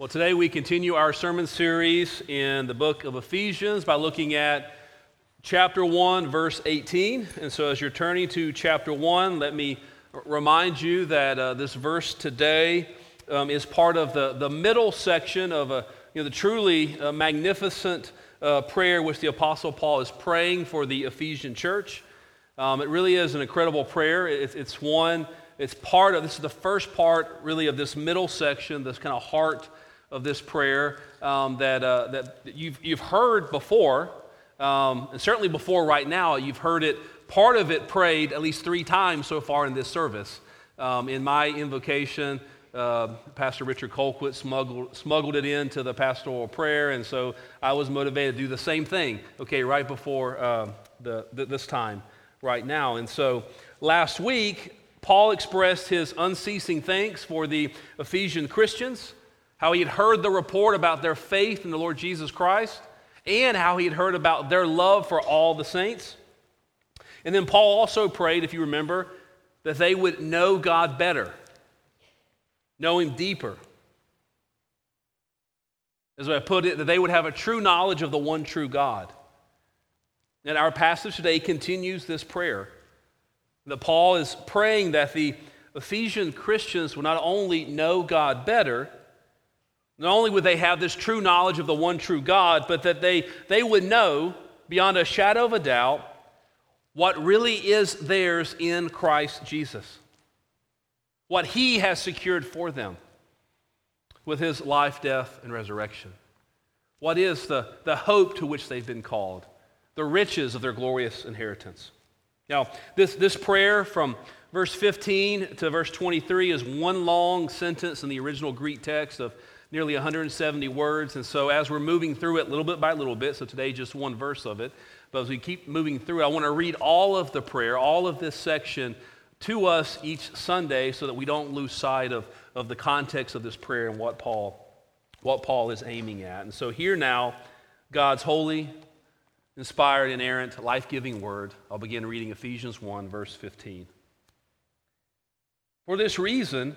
Well, today we continue our sermon series in the book of Ephesians by looking at chapter 1, verse 18. And so, as you're turning to chapter 1, let me remind you that uh, this verse today um, is part of the, the middle section of a, you know, the truly uh, magnificent uh, prayer which the Apostle Paul is praying for the Ephesian church. Um, it really is an incredible prayer. It, it's one, it's part of, this is the first part really of this middle section, this kind of heart of this prayer um, that, uh, that you've, you've heard before, um, and certainly before right now, you've heard it, part of it prayed at least three times so far in this service. Um, in my invocation, uh, Pastor Richard Colquitt smuggled, smuggled it into the pastoral prayer, and so I was motivated to do the same thing, okay, right before uh, the, the, this time, right now. And so last week, Paul expressed his unceasing thanks for the Ephesian Christians how he had heard the report about their faith in the Lord Jesus Christ, and how he had heard about their love for all the saints. And then Paul also prayed, if you remember, that they would know God better, know him deeper. As I put it, that they would have a true knowledge of the one true God. And our passage today continues this prayer. That Paul is praying that the Ephesian Christians will not only know God better, not only would they have this true knowledge of the one true God, but that they, they would know beyond a shadow of a doubt what really is theirs in Christ Jesus. What he has secured for them with his life, death, and resurrection. What is the, the hope to which they've been called? The riches of their glorious inheritance. Now, this, this prayer from verse 15 to verse 23 is one long sentence in the original Greek text of nearly 170 words. And so, as we're moving through it little bit by little bit, so today just one verse of it, but as we keep moving through, I want to read all of the prayer, all of this section to us each Sunday so that we don't lose sight of, of the context of this prayer and what Paul, what Paul is aiming at. And so, here now, God's holy, inspired, inerrant, life giving word. I'll begin reading Ephesians 1, verse 15. For this reason,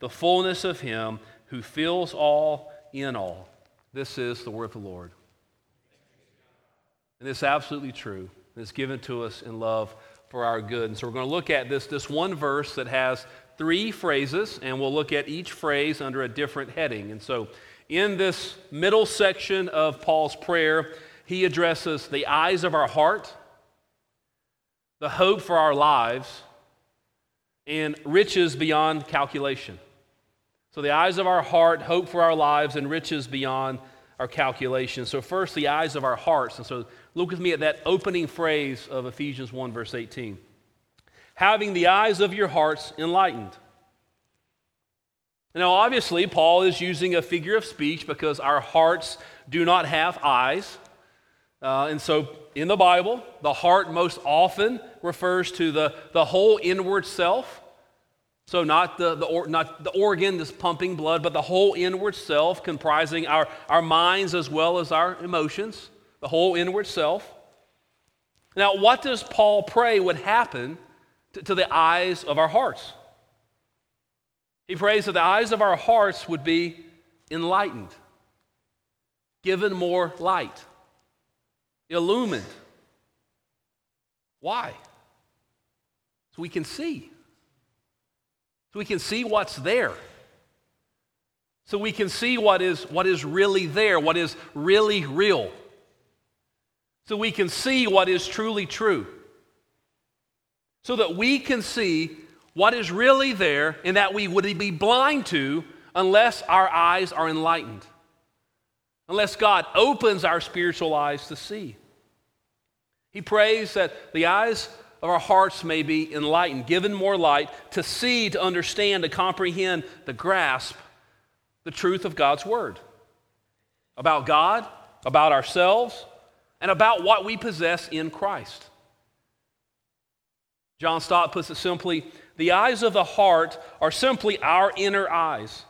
the fullness of Him who fills all in all. This is the word of the Lord. And it's absolutely true. It's given to us in love for our good. And so we're going to look at this, this one verse that has three phrases, and we'll look at each phrase under a different heading. And so in this middle section of Paul's prayer, he addresses the eyes of our heart, the hope for our lives, and riches beyond calculation. So, the eyes of our heart, hope for our lives, and riches beyond our calculations. So, first, the eyes of our hearts. And so, look with me at that opening phrase of Ephesians 1, verse 18. Having the eyes of your hearts enlightened. Now, obviously, Paul is using a figure of speech because our hearts do not have eyes. Uh, and so, in the Bible, the heart most often refers to the, the whole inward self. So, not the, the, or, not the organ that's pumping blood, but the whole inward self comprising our, our minds as well as our emotions, the whole inward self. Now, what does Paul pray would happen to, to the eyes of our hearts? He prays that the eyes of our hearts would be enlightened, given more light, illumined. Why? So we can see so we can see what's there, so we can see what is, what is really there, what is really real. So we can see what is truly true. So that we can see what is really there and that we would be blind to unless our eyes are enlightened, unless God opens our spiritual eyes to see. He prays that the eyes of our hearts may be enlightened, given more light to see, to understand, to comprehend, to grasp the truth of God's Word about God, about ourselves, and about what we possess in Christ. John Stott puts it simply the eyes of the heart are simply our inner eyes,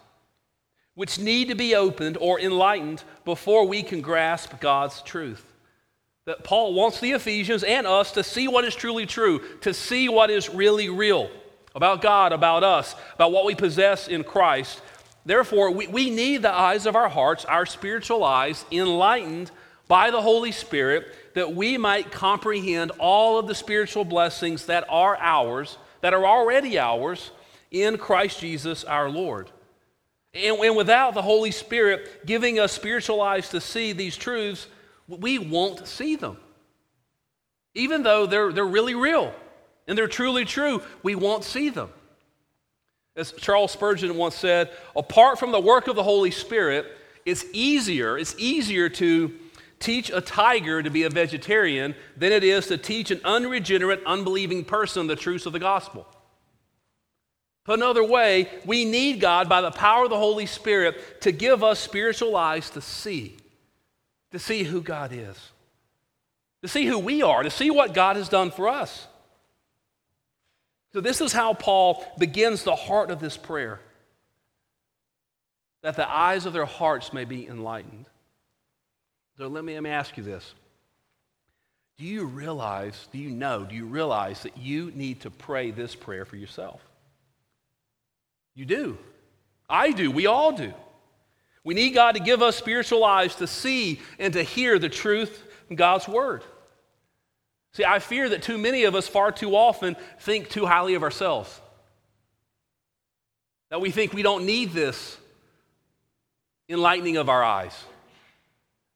which need to be opened or enlightened before we can grasp God's truth. That Paul wants the Ephesians and us to see what is truly true, to see what is really real about God, about us, about what we possess in Christ. Therefore, we, we need the eyes of our hearts, our spiritual eyes, enlightened by the Holy Spirit that we might comprehend all of the spiritual blessings that are ours, that are already ours in Christ Jesus our Lord. And, and without the Holy Spirit giving us spiritual eyes to see these truths, we won't see them. Even though they're, they're really real and they're truly true, we won't see them. As Charles Spurgeon once said, apart from the work of the Holy Spirit, it's easier, it's easier to teach a tiger to be a vegetarian than it is to teach an unregenerate, unbelieving person the truths of the gospel. Put another way, we need God by the power of the Holy Spirit to give us spiritual eyes to see, to see who God is, to see who we are, to see what God has done for us. So, this is how Paul begins the heart of this prayer that the eyes of their hearts may be enlightened. So let me, let me ask you this. Do you realize, do you know, do you realize that you need to pray this prayer for yourself? You do. I do. We all do. We need God to give us spiritual eyes to see and to hear the truth in God's Word. See, I fear that too many of us far too often think too highly of ourselves. That we think we don't need this enlightening of our eyes.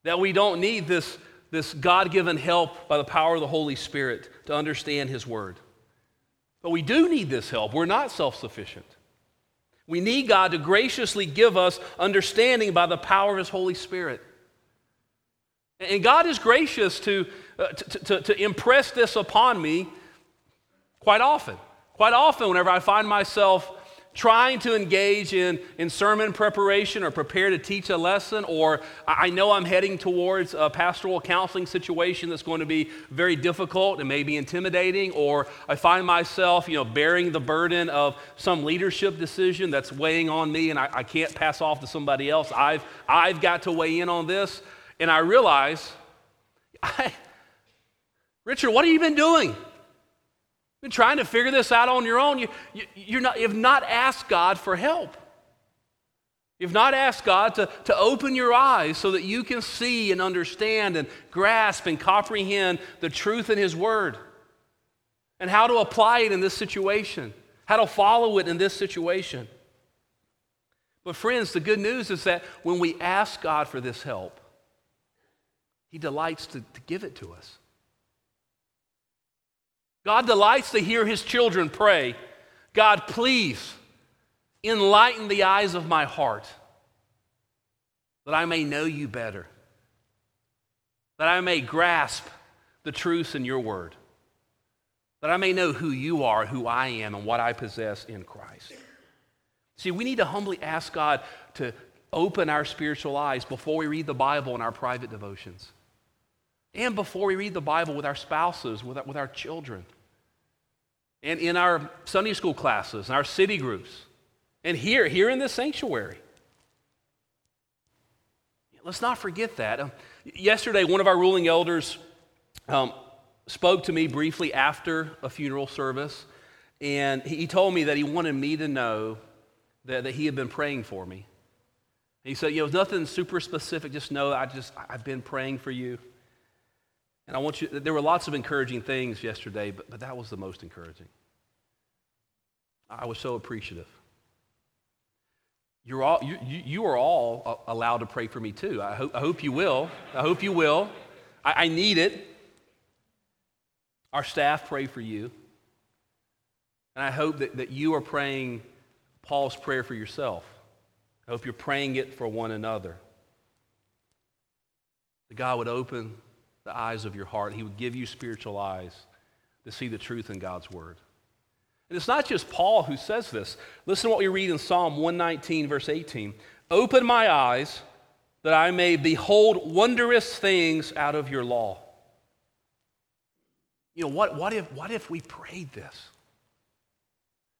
That we don't need this, this God given help by the power of the Holy Spirit to understand His Word. But we do need this help. We're not self sufficient. We need God to graciously give us understanding by the power of His Holy Spirit. And God is gracious to, uh, to, to, to impress this upon me quite often. Quite often, whenever I find myself trying to engage in, in sermon preparation or prepare to teach a lesson, or I know I'm heading towards a pastoral counseling situation that's going to be very difficult and maybe intimidating, or I find myself, you know, bearing the burden of some leadership decision that's weighing on me and I, I can't pass off to somebody else. I've, I've got to weigh in on this, and I realize, I, Richard, what have you been doing? Been trying to figure this out on your own. You, you, not, you've not asked God for help. You've not asked God to, to open your eyes so that you can see and understand and grasp and comprehend the truth in His Word and how to apply it in this situation, how to follow it in this situation. But, friends, the good news is that when we ask God for this help, He delights to, to give it to us. God delights to hear his children pray God, please enlighten the eyes of my heart that I may know you better, that I may grasp the truths in your word, that I may know who you are, who I am, and what I possess in Christ. See, we need to humbly ask God to open our spiritual eyes before we read the Bible in our private devotions and before we read the Bible with our spouses, with our, with our children, and in our Sunday school classes, and our city groups, and here, here in this sanctuary. Let's not forget that. Um, yesterday, one of our ruling elders um, spoke to me briefly after a funeral service, and he told me that he wanted me to know that, that he had been praying for me. He said, you know, nothing super specific, just know I just, I've been praying for you. And I want you, there were lots of encouraging things yesterday, but, but that was the most encouraging. I was so appreciative. you're all, you, you are all uh, allowed to pray for me too. I hope, I hope you will. I hope you will. I, I need it. Our staff pray for you. And I hope that, that you are praying Paul's prayer for yourself. I hope you're praying it for one another. That God would open the eyes of your heart. He would give you spiritual eyes to see the truth in God's word. And it's not just Paul who says this. Listen to what we read in Psalm 119, verse 18. Open my eyes that I may behold wondrous things out of your law. You know, what, what, if, what if we prayed this?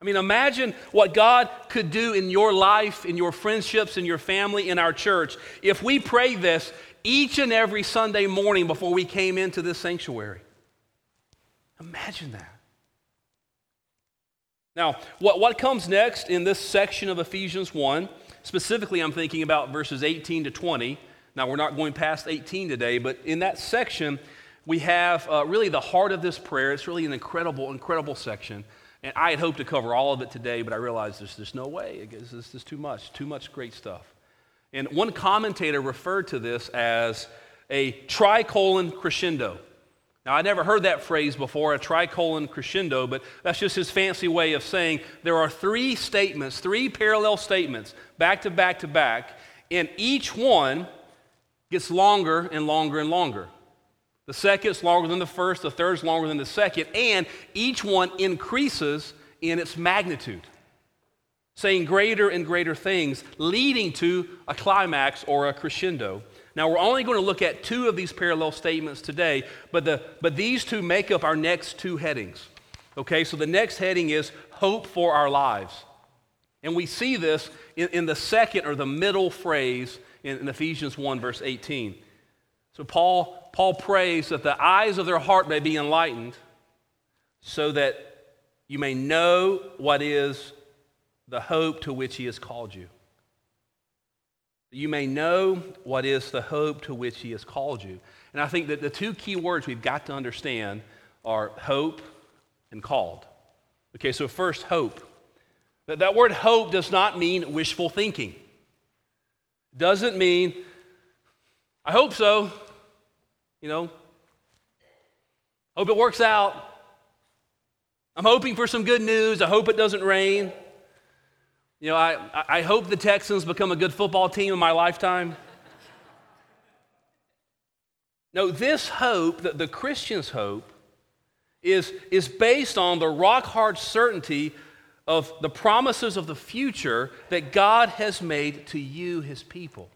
I mean, imagine what God could do in your life, in your friendships, in your family, in our church, if we prayed this each and every Sunday morning before we came into this sanctuary. Imagine that. Now, what, what comes next in this section of Ephesians 1, specifically, I'm thinking about verses 18 to 20. Now, we're not going past 18 today, but in that section, we have uh, really the heart of this prayer. It's really an incredible, incredible section. And I had hoped to cover all of it today, but I realized there's, there's no way. This is too much, too much great stuff. And one commentator referred to this as a tricolon crescendo. Now, I never heard that phrase before, a tricolon crescendo, but that's just his fancy way of saying there are three statements, three parallel statements, back to back to back, and each one gets longer and longer and longer. The second's longer than the first, the third's longer than the second, and each one increases in its magnitude, saying greater and greater things, leading to a climax or a crescendo. Now, we're only going to look at two of these parallel statements today, but, the, but these two make up our next two headings. Okay, so the next heading is hope for our lives. And we see this in, in the second or the middle phrase in, in Ephesians 1, verse 18. So Paul, Paul prays that the eyes of their heart may be enlightened so that you may know what is the hope to which he has called you. You may know what is the hope to which he has called you. And I think that the two key words we've got to understand are hope and called. Okay, so first, hope. That, that word hope does not mean wishful thinking. Doesn't mean, I hope so. You know, hope it works out. I'm hoping for some good news. I hope it doesn't rain. You know, I, I hope the Texans become a good football team in my lifetime. No, this hope, the, the Christian's hope, is, is based on the rock hard certainty of the promises of the future that God has made to you, his people.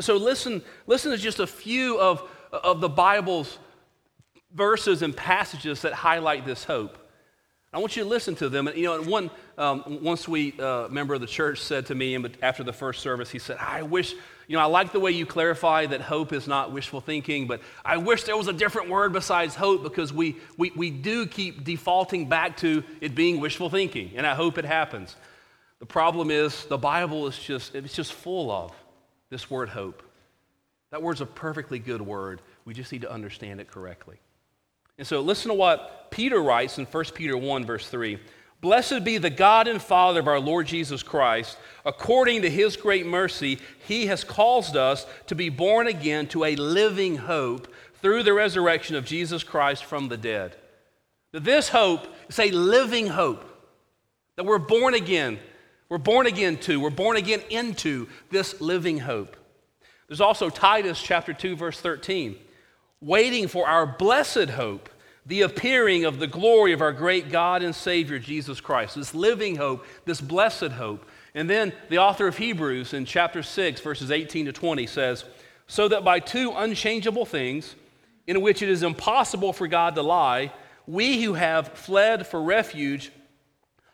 So listen, listen to just a few of, of the Bible's verses and passages that highlight this hope. I want you to listen to them. And, you know, one, um, one sweet uh, member of the church said to me after the first service, he said, I wish, you know, I like the way you clarify that hope is not wishful thinking, but I wish there was a different word besides hope because we, we, we do keep defaulting back to it being wishful thinking, and I hope it happens. The problem is the Bible is just, it's just full of this word hope. That word's a perfectly good word. We just need to understand it correctly. And so listen to what Peter writes in 1 Peter 1, verse 3. Blessed be the God and Father of our Lord Jesus Christ. According to his great mercy, he has caused us to be born again to a living hope through the resurrection of Jesus Christ from the dead. This hope is a living hope that we're born again we're born again to, we're born again into this living hope. There's also Titus chapter 2 verse 13, waiting for our blessed hope, the appearing of the glory of our great God and Savior Jesus Christ. This living hope, this blessed hope. And then the author of Hebrews in chapter 6 verses 18 to 20 says, "So that by two unchangeable things in which it is impossible for God to lie, we who have fled for refuge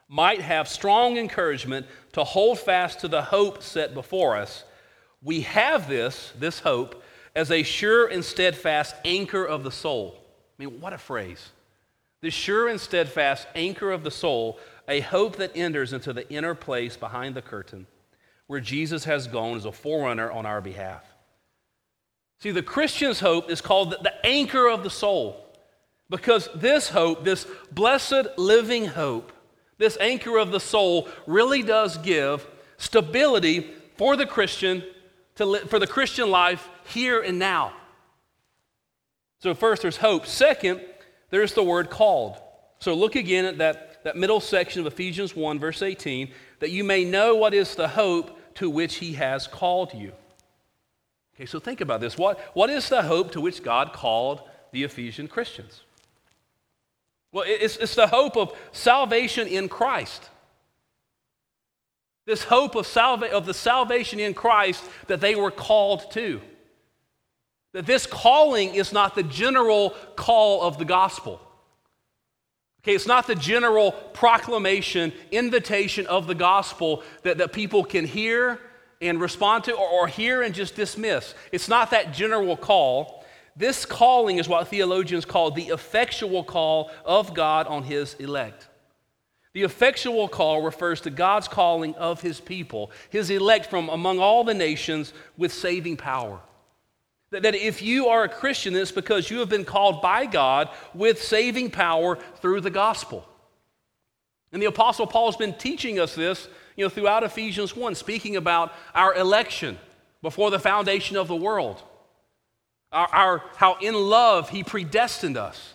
might have strong encouragement to hold fast to the hope set before us. We have this, this hope, as a sure and steadfast anchor of the soul. I mean, what a phrase. The sure and steadfast anchor of the soul, a hope that enters into the inner place behind the curtain, where Jesus has gone as a forerunner on our behalf. See, the Christian's hope is called the anchor of the soul because this hope, this blessed living hope, this anchor of the soul really does give stability for the Christian to li- for the Christian life here and now. So first there's hope. Second, there's the word called. So look again at that, that middle section of Ephesians 1, verse 18, that you may know what is the hope to which he has called you. Okay, so think about this. What, what is the hope to which God called the Ephesian Christians? Well, it's, it's the hope of salvation in Christ. This hope of, salva- of the salvation in Christ that they were called to. That this calling is not the general call of the gospel. Okay, it's not the general proclamation, invitation of the gospel that, that people can hear and respond to or, or hear and just dismiss. It's not that general call. This calling is what theologians call the effectual call of God on his elect. The effectual call refers to God's calling of his people, his elect from among all the nations with saving power. That, if you are a Christian, it's because you have been called by God with saving power through the gospel. And the Apostle Paul has been teaching us this you know, throughout Ephesians 1, speaking about our election before the foundation of the world, our, our, how in love he predestined us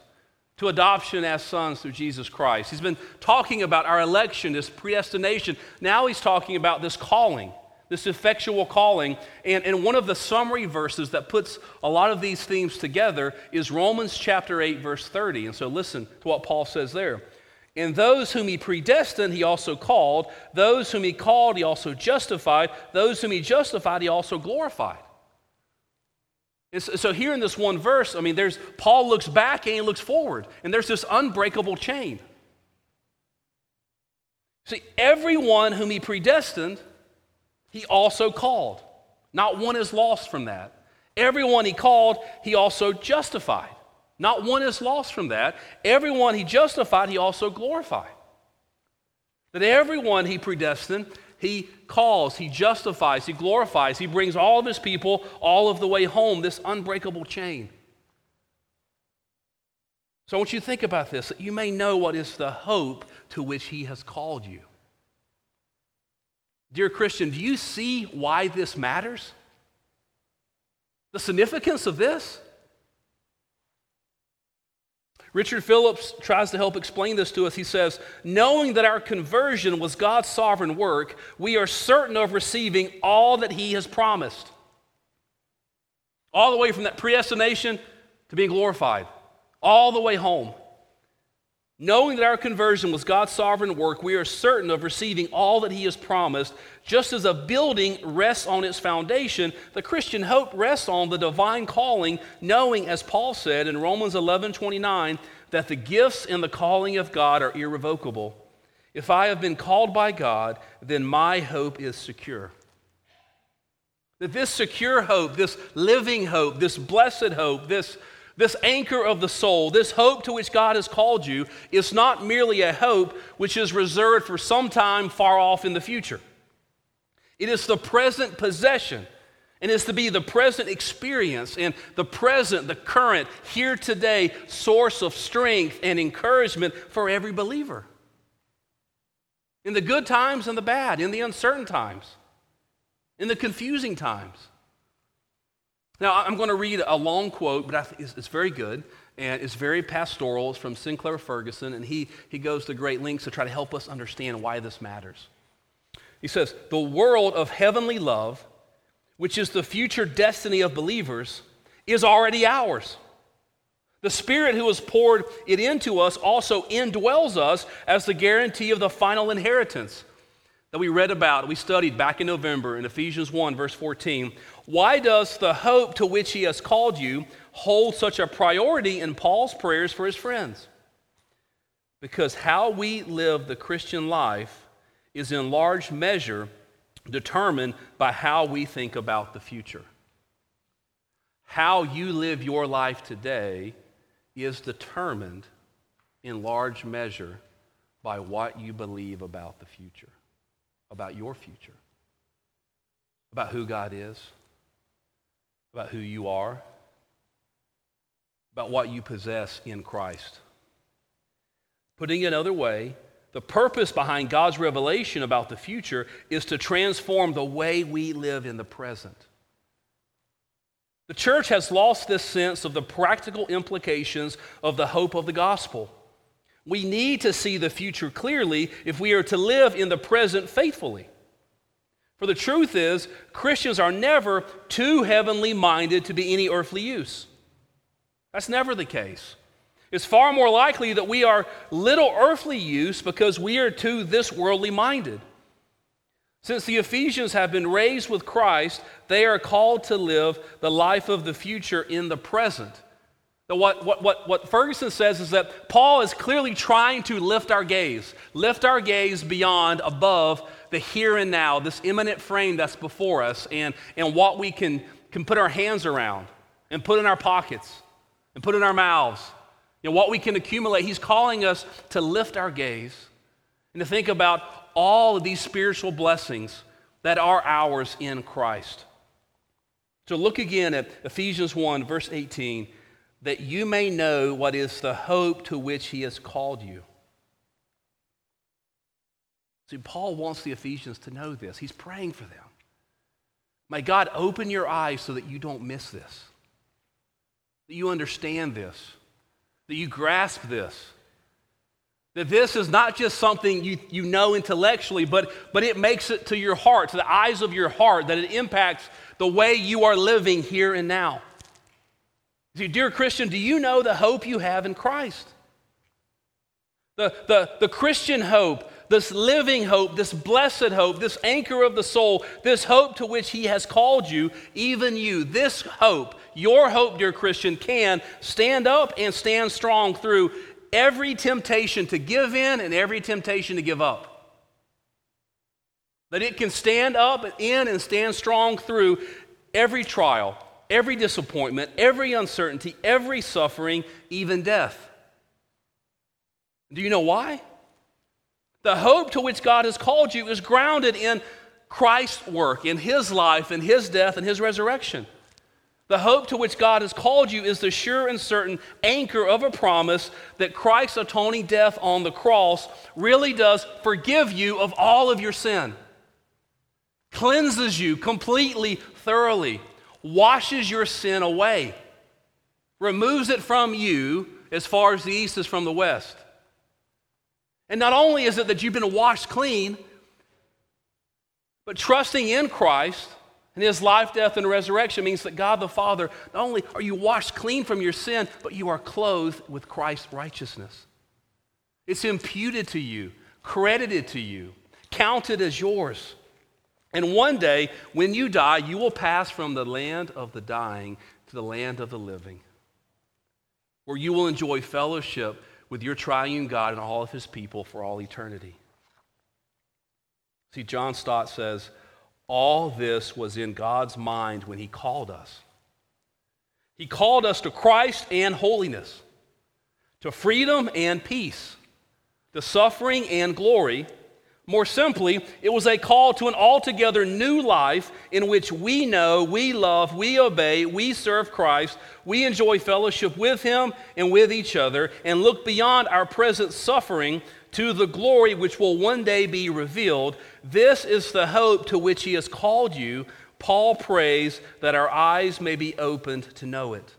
to adoption as sons through Jesus Christ. He's been talking about our election, this predestination. Now he's talking about this calling, this effectual calling. And, and one of the summary verses that puts a lot of these themes together is Romans chapter 8, verse 30. And so listen to what Paul says there. And those whom he predestined, he also called. Those whom he called, he also justified. Those whom he justified, he also glorified. So, here in this one verse, I mean, there's Paul looks back and he looks forward, and there's this unbreakable chain. See, everyone whom he predestined, he also called. Not one is lost from that. Everyone he called, he also justified. Not one is lost from that. Everyone he justified, he also glorified. That everyone he predestined, he calls, he justifies, he glorifies, he brings all of his people all of the way home, this unbreakable chain. So I want you to think about this that you may know what is the hope to which he has called you. Dear Christian, do you see why this matters? The significance of this? Richard Phillips tries to help explain this to us. He says, Knowing that our conversion was God's sovereign work, we are certain of receiving all that He has promised. All the way from that predestination to being glorified, all the way home. Knowing that our conversion was God's sovereign work, we are certain of receiving all that He has promised. Just as a building rests on its foundation, the Christian hope rests on the divine calling, knowing, as Paul said in Romans 11 29, that the gifts and the calling of God are irrevocable. If I have been called by God, then my hope is secure. That this secure hope, this living hope, this blessed hope, this this anchor of the soul, this hope to which God has called you, is not merely a hope which is reserved for some time far off in the future. It is the present possession and is to be the present experience and the present, the current, here today source of strength and encouragement for every believer. In the good times and the bad, in the uncertain times, in the confusing times. Now, I'm going to read a long quote, but it's, very good and it's very pastoral. It's from Sinclair Ferguson, and he, he goes to great lengths to try to help us understand why this matters. He says, The world of heavenly love, which is the future destiny of believers, is already ours. The Spirit who has poured it into us also indwells us as the guarantee of the final inheritance that we read about, we studied back in November in Ephesians 1, verse 14. Why does the hope to which he has called you hold such a priority in Paul's prayers for his friends? Because how we live the Christian life is in large measure determined by how we think about the future. How you live your life today is determined in large measure by what you believe about the future about your future, about who God is, about who you are, about what you possess in Christ. Putting it another way, The purpose behind God's revelation about the future is to transform the way we live in the present. The church has lost this sense of the practical implications of the hope of the gospel. We need to see the future clearly if we are to live in the present faithfully. For the truth is, Christians are never too heavenly minded to be any earthly use. That's never the case. It's far more likely that we are little earthly use because we are too this worldly minded. Since the Ephesians have been raised with Christ, they are called to live the life of the future in the present. What, what, what, what Ferguson says is that Paul is clearly trying to lift our gaze, lift our gaze beyond, above the here and now, this immanent frame that's before us, and, and what we can, can put our hands around and put in our pockets and put in our mouths you know, what we can accumulate. He's calling us to lift our gaze and to think about all of these spiritual blessings that are ours in Christ. So look again at Ephesians 1, verse 18, that you may know what is the hope to which he has called you. See, Paul wants the Ephesians to know this. He's praying for them. May God open your eyes so that you don't miss this, that you understand this that you grasp this. That this is not just something you, you know intellectually, but, but it makes it to your heart, to the eyes of your heart, that it impacts the way you are living here and now. See, dear Christian, do you know the hope you have in Christ? The, the, the Christian hope, this living hope, this blessed hope, this anchor of the soul, this hope to which He has called you, even you, this hope your hope, dear Christian, can stand up and stand strong through every temptation to give in and every temptation to give up. That it can stand up and in and stand strong through every trial, every disappointment, every uncertainty, every suffering, even death. Do you know why? The hope to which God has called you is grounded in Christ's work, in His life, in His death, and His resurrection. The hope to which God has called you is the sure and certain anchor of a promise that Christ's atoning death on the cross really does forgive you of all of your sin, cleanses you completely, thoroughly, washes your sin away, removes it from you as far as the east is from the west. And not only is it that you've been washed clean, but trusting in Christ and his life, death, and resurrection means that God the Father, not only are you washed clean from your sin, but you are clothed with Christ's righteousness. It's imputed to you, credited to you, counted as yours. And one day, when you die, you will pass from the land of the dying to the land of the living, where you will enjoy fellowship with your triune God and all of his people for all eternity. See, John Stott says, all this was in God's mind when He called us. He called us to Christ and holiness, to freedom and peace, to suffering and glory. More simply, it was a call to an altogether new life in which we know, we love, we obey, we serve Christ, we enjoy fellowship with Him and with each other, and look beyond our present suffering to the glory which will one day be revealed. This is the hope to which he has called you. Paul prays that our eyes may be opened to know it.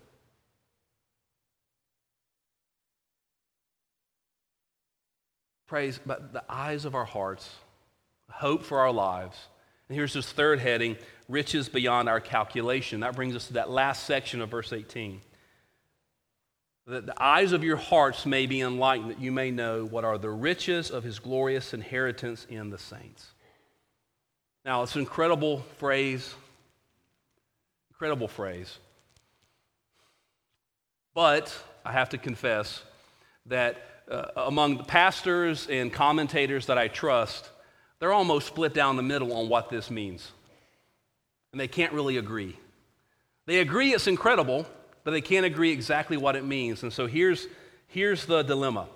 Praise, but the eyes of our hearts, hope for our lives. And here's this third heading riches beyond our calculation. That brings us to that last section of verse 18 that the eyes of your hearts may be enlightened, that you may know what are the riches of his glorious inheritance in the saints. Now, it's an incredible phrase, incredible phrase. But I have to confess that uh, among the pastors and commentators that I trust, they're almost split down the middle on what this means. And they can't really agree. They agree it's incredible, but they can't agree exactly what it means. And so here's, here's the dilemma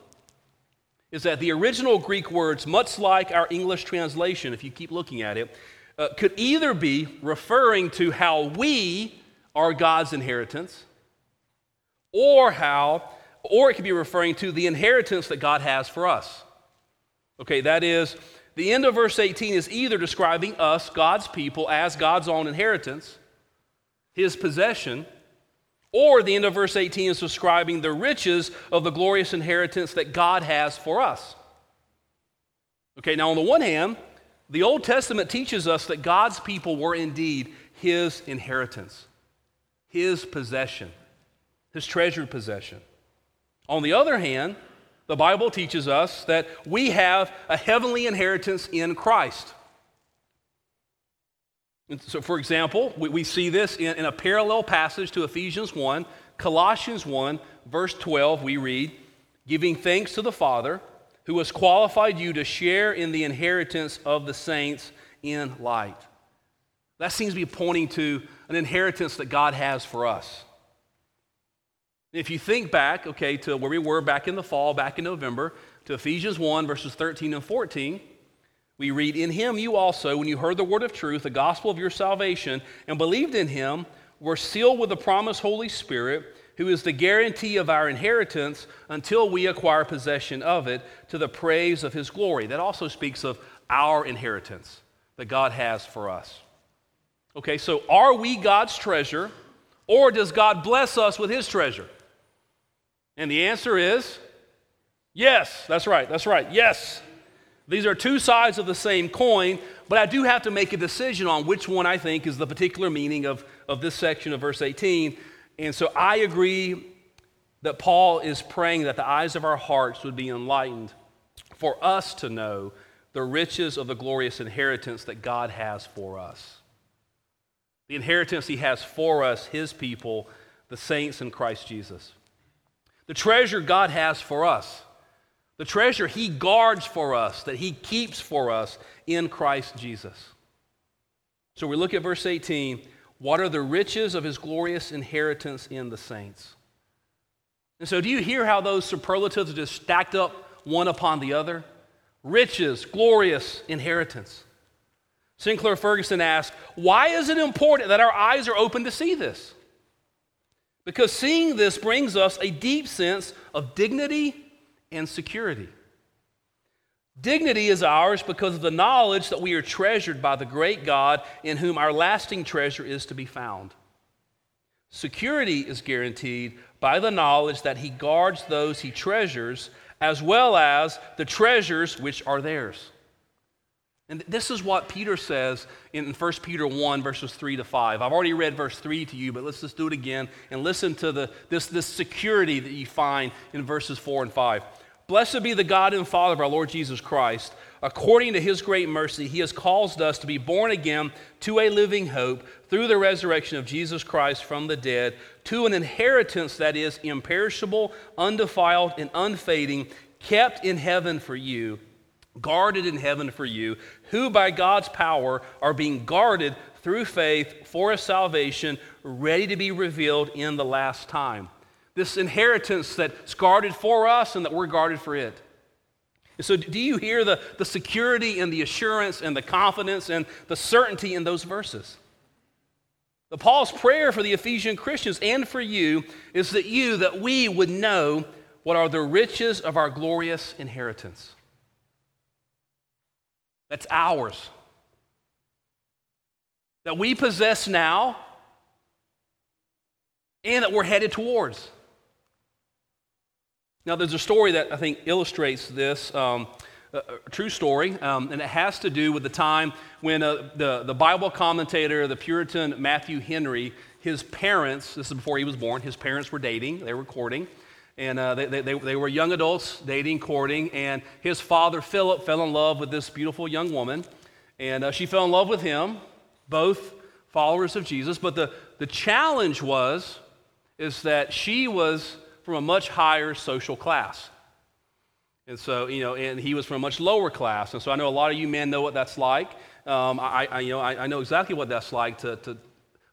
is that the original Greek words, much like our English translation, if you keep looking at it, uh, could either be referring to how we are God's inheritance, or how, or it could be referring to the inheritance that God has for us. Okay, that is, the end of verse 18 is either describing us, God's people, as God's own inheritance, his possession, or the end of verse 18 is describing the riches of the glorious inheritance that God has for us. Okay, now on the one hand, the Old Testament teaches us that God's people were indeed his inheritance, his possession, his treasured possession. On the other hand, the Bible teaches us that we have a heavenly inheritance in Christ. And so, for example, we, we see this in, in a parallel passage to Ephesians 1, Colossians 1, verse 12, we read, giving thanks to the Father who has qualified you to share in the inheritance of the saints in light. That seems to be pointing to an inheritance that God has for us. If you think back, okay, to where we were back in the fall, back in November, to Ephesians 1, verses 13 and 14, we read, In him you also, when you heard the word of truth, the gospel of your salvation, and believed in him, were sealed with the promised Holy Spirit, who is the guarantee of our inheritance until we acquire possession of it to the praise of his glory. That also speaks of our inheritance that God has for us. Okay, so are we God's treasure, or does God bless us with his treasure? And the answer is yes. That's right. That's right. Yes. These are two sides of the same coin, but I do have to make a decision on which one I think is the particular meaning of, of this section of verse 18. And so I agree that Paul is praying that the eyes of our hearts would be enlightened for us to know the riches of the glorious inheritance that God has for us. The inheritance he has for us, his people, the saints in Christ Jesus. The treasure God has for us, the treasure He guards for us, that He keeps for us in Christ Jesus. So we look at verse 18. What are the riches of His glorious inheritance in the saints? And so, do you hear how those superlatives are just stacked up one upon the other? Riches, glorious inheritance. Sinclair Ferguson asked, Why is it important that our eyes are open to see this? Because seeing this brings us a deep sense of dignity and security. Dignity is ours because of the knowledge that we are treasured by the great God in whom our lasting treasure is to be found. Security is guaranteed by the knowledge that He guards those He treasures as well as the treasures which are theirs. And this is what Peter says in 1 Peter 1, verses 3 to 5. I've already read verse 3 to you, but let's just do it again and listen to the, this, this security that you find in verses 4 and 5. Blessed be the God and Father of our Lord Jesus Christ. According to his great mercy, he has caused us to be born again to a living hope through the resurrection of Jesus Christ from the dead, to an inheritance that is imperishable, undefiled, and unfading, kept in heaven for you guarded in heaven for you, who by God's power are being guarded through faith for a salvation ready to be revealed in the last time. This inheritance that's guarded for us and that we're guarded for it. So, do you hear the, the security and the assurance and the confidence and the certainty in those verses? The Paul's prayer for the Ephesian Christians and for you is that you, that we would know what are the riches of our glorious inheritance that's ours, that we possess now, and that we're headed towards. Now, there's a story that I think illustrates this. Um, a, true story, um, and it has to do with the time when uh, the, the Bible commentator, the Puritan Matthew Henry, his parents, this is before he was born, his parents were dating, they were courting, and uh, they, they, they were young adults dating, courting, and his father, Philip, fell in love with this beautiful young woman, and uh, she fell in love with him, both followers of Jesus. But the, the challenge was, is that she was from a much higher social class. And so, you know, and he was from a much lower class. And so I know a lot of you men know what that's like. Um, I, I, you know, I, I, know exactly what that's like to, to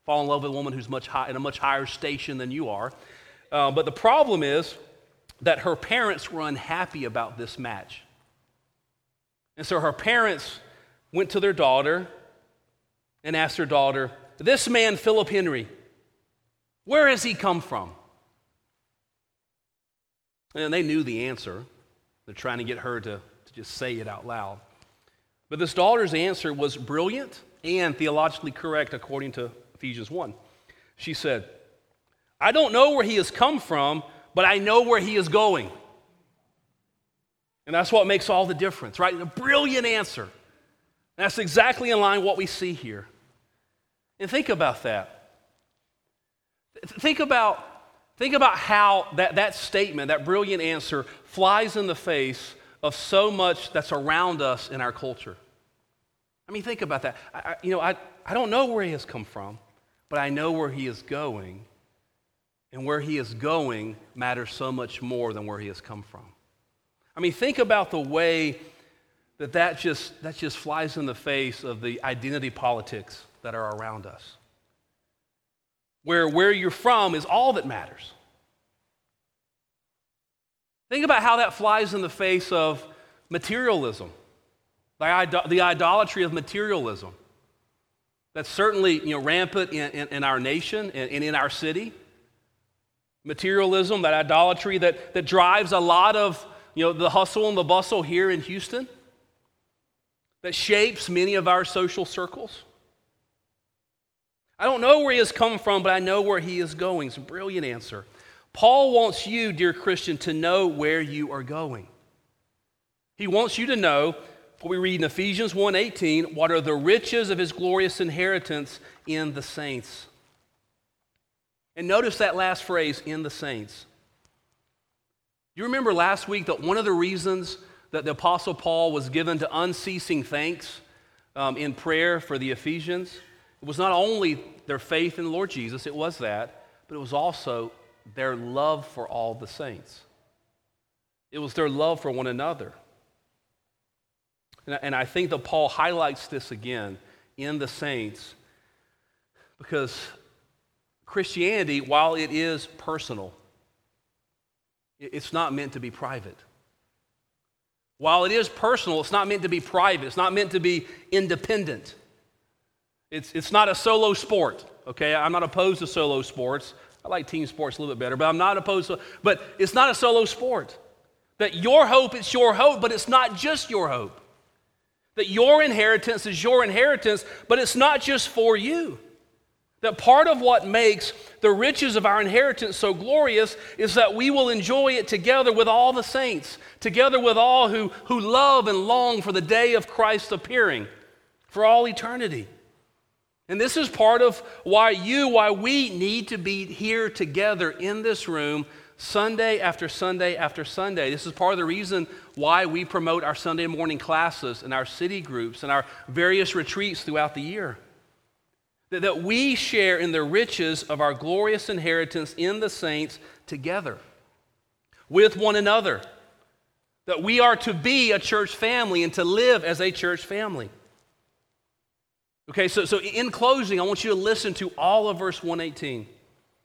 fall in love with a woman who's much high, in a much higher station than you are. Uh, but the problem is that her parents were unhappy about this match. And so her parents went to their daughter and asked her daughter, This man, Philip Henry, where has he come from? And they knew the answer. They're trying to get her to, to just say it out loud. But this daughter's answer was brilliant and theologically correct according to Ephesians 1. She said, I don't know where he has come from, but I know where he is going. And that's what makes all the difference, right? A brilliant answer. That's exactly in line with what we see here. And think about that. Think about, think about how that, that statement, that brilliant answer, flies in the face of so much that's around us in our culture. I mean, think about that. I, you know, I, I don't know where he has come from, but I know where he is going. And where he is going matters so much more than where he has come from. I mean, think about the way that that just, that just flies in the face of the identity politics that are around us. Where where you're from is all that matters. Think about how that flies in the face of materialism, the, the idolatry of materialism. That's certainly you know, rampant in, in, in our nation and, and in our city. Materialism, that idolatry that, that drives a lot of you know, the hustle and the bustle here in Houston, that shapes many of our social circles. I don't know where he has come from, but I know where he is going. It's a brilliant answer. Paul wants you, dear Christian, to know where you are going. He wants you to know what we read in Ephesians 1:18, what are the riches of his glorious inheritance in the saints. And notice that last phrase, in the saints. You remember last week that one of the reasons that the Apostle Paul was given to unceasing thanks um, in prayer for the Ephesians? It was not only their faith in the Lord Jesus, it was that, but it was also their love for all the saints. It was their love for one another. And I think that Paul highlights this again in the saints because Christianity, while it is personal, it's not meant to be private. While it is personal, it's not meant to be private. It's not meant to be independent. It's, it's not a solo sport, okay? I'm not opposed to solo sports. I like team sports a little bit better, but I'm not opposed to, but it's not a solo sport. That your hope is your hope, but it's not just your hope. That your inheritance is your inheritance, but it's not just for you. That part of what makes the riches of our inheritance so glorious is that we will enjoy it together with all the saints, together with all who, who love and long for the day of Christ's appearing for all eternity. And this is part of why you, why we need to be here together in this room Sunday after Sunday after Sunday. This is part of the reason why we promote our Sunday morning classes and our city groups and our various retreats throughout the year that we share in the riches of our glorious inheritance in the saints together with one another. That we are to be a church family and to live as a church family. Okay, so, so in closing, I want you to listen to all of verse 118,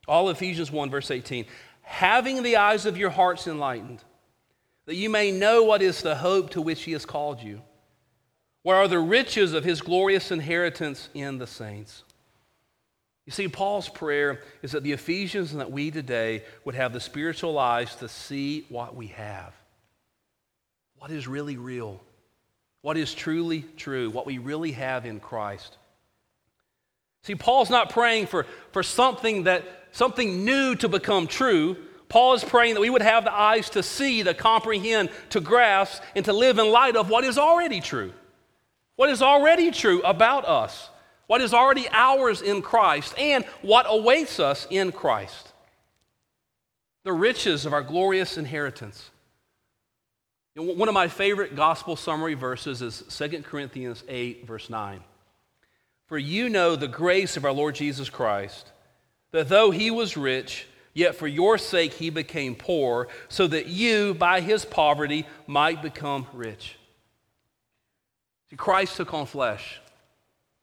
all of Ephesians 1, verse 18. Having the eyes of your hearts enlightened, that you may know what is the hope to which he has called you. What are the riches of his glorious inheritance in the saints? You see, Paul's prayer is that the Ephesians and that we today would have the spiritual eyes to see what we have. What is really real? What is truly true? What we really have in Christ. See, Paul's not praying for, for something that something new to become true. Paul is praying that we would have the eyes to see, to comprehend, to grasp, and to live in light of what is already true. What is already true about us what is already ours in Christ, and what awaits us in Christ. The riches of our glorious inheritance. One of my favorite gospel summary verses is 2 Corinthians 8, verse 9. For you know the grace of our Lord Jesus Christ, that though he was rich, yet for your sake he became poor, so that you, by his poverty, might become rich. See, Christ took on flesh.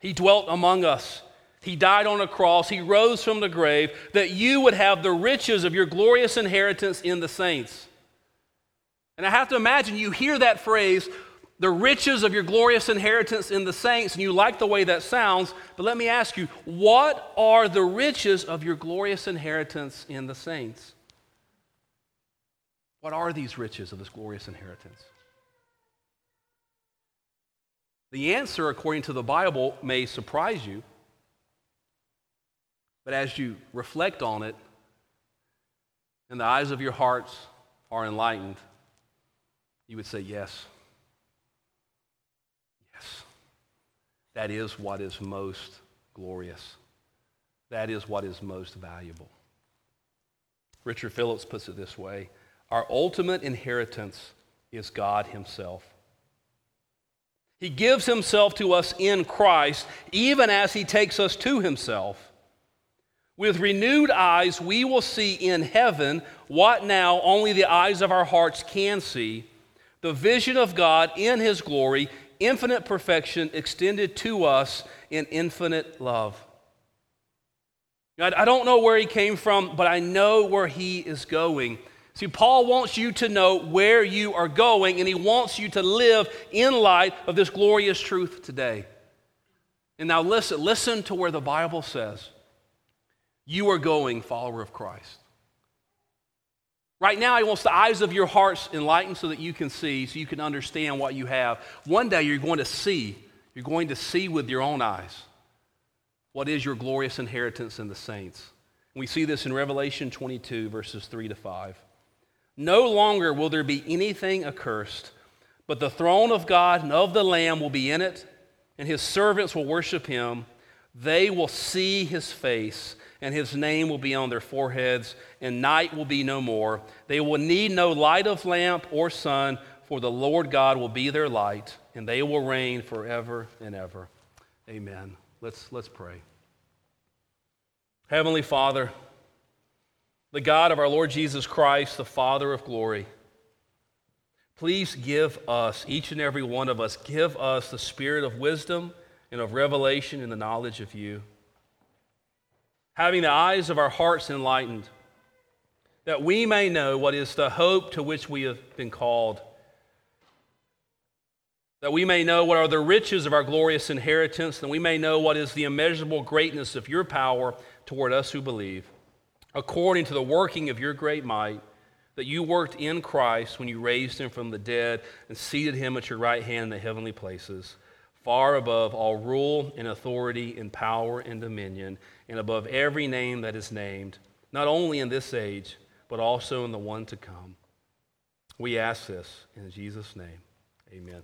He dwelt among us. He died on a cross. He rose from the grave that you would have the riches of your glorious inheritance in the saints. And I have to imagine you hear that phrase, the riches of your glorious inheritance in the saints, and you like the way that sounds. But let me ask you, what are the riches of your glorious inheritance in the saints? What are these riches of this glorious inheritance? The answer, according to the Bible, may surprise you, but as you reflect on it, and the eyes of your hearts are enlightened, you would say, Yes. Yes. That is what is most glorious. That is what is most valuable. Richard Phillips puts it this way Our ultimate inheritance is God Himself. He gives Himself to us in Christ, even as He takes us to Himself. With renewed eyes, we will see in heaven what now only the eyes of our hearts can see the vision of God in His glory, infinite perfection extended to us in infinite love. I don't know where he came from, but I know where he is going. See, Paul wants you to know where you are going, and he wants you to live in light of this glorious truth today. And now listen, listen to where the Bible says you are going, follower of Christ. Right now, he wants the eyes of your hearts enlightened so that you can see, so you can understand what you have. One day, you're going to see. You're going to see with your own eyes what is your glorious inheritance in the saints. We see this in Revelation 22, verses 3 to 5. No longer will there be anything accursed, but the throne of God and of the Lamb will be in it, and his servants will worship him. They will see his face and his name will be on their foreheads, and night will be no more. They will need no light of lamp or sun, for the Lord God will be their light, and they will reign forever and ever. Amen. Let's, let's pray. Heavenly Father, the God of our Lord Jesus Christ, the Father of glory, please give us, each and every one of us, give us the spirit of wisdom and of revelation and the knowledge of you. Having the eyes of our hearts enlightened, that we may know what is the hope to which we have been called, that we may know what are the riches of our glorious inheritance, and we may know what is the immeasurable greatness of your power toward us who believe, according to the working of your great might. That you worked in Christ when you raised him from the dead and seated him at your right hand in the heavenly places far above all rule and authority and power and dominion, and above every name that is named, not only in this age, but also in the one to come. We ask this in Jesus' name. Amen.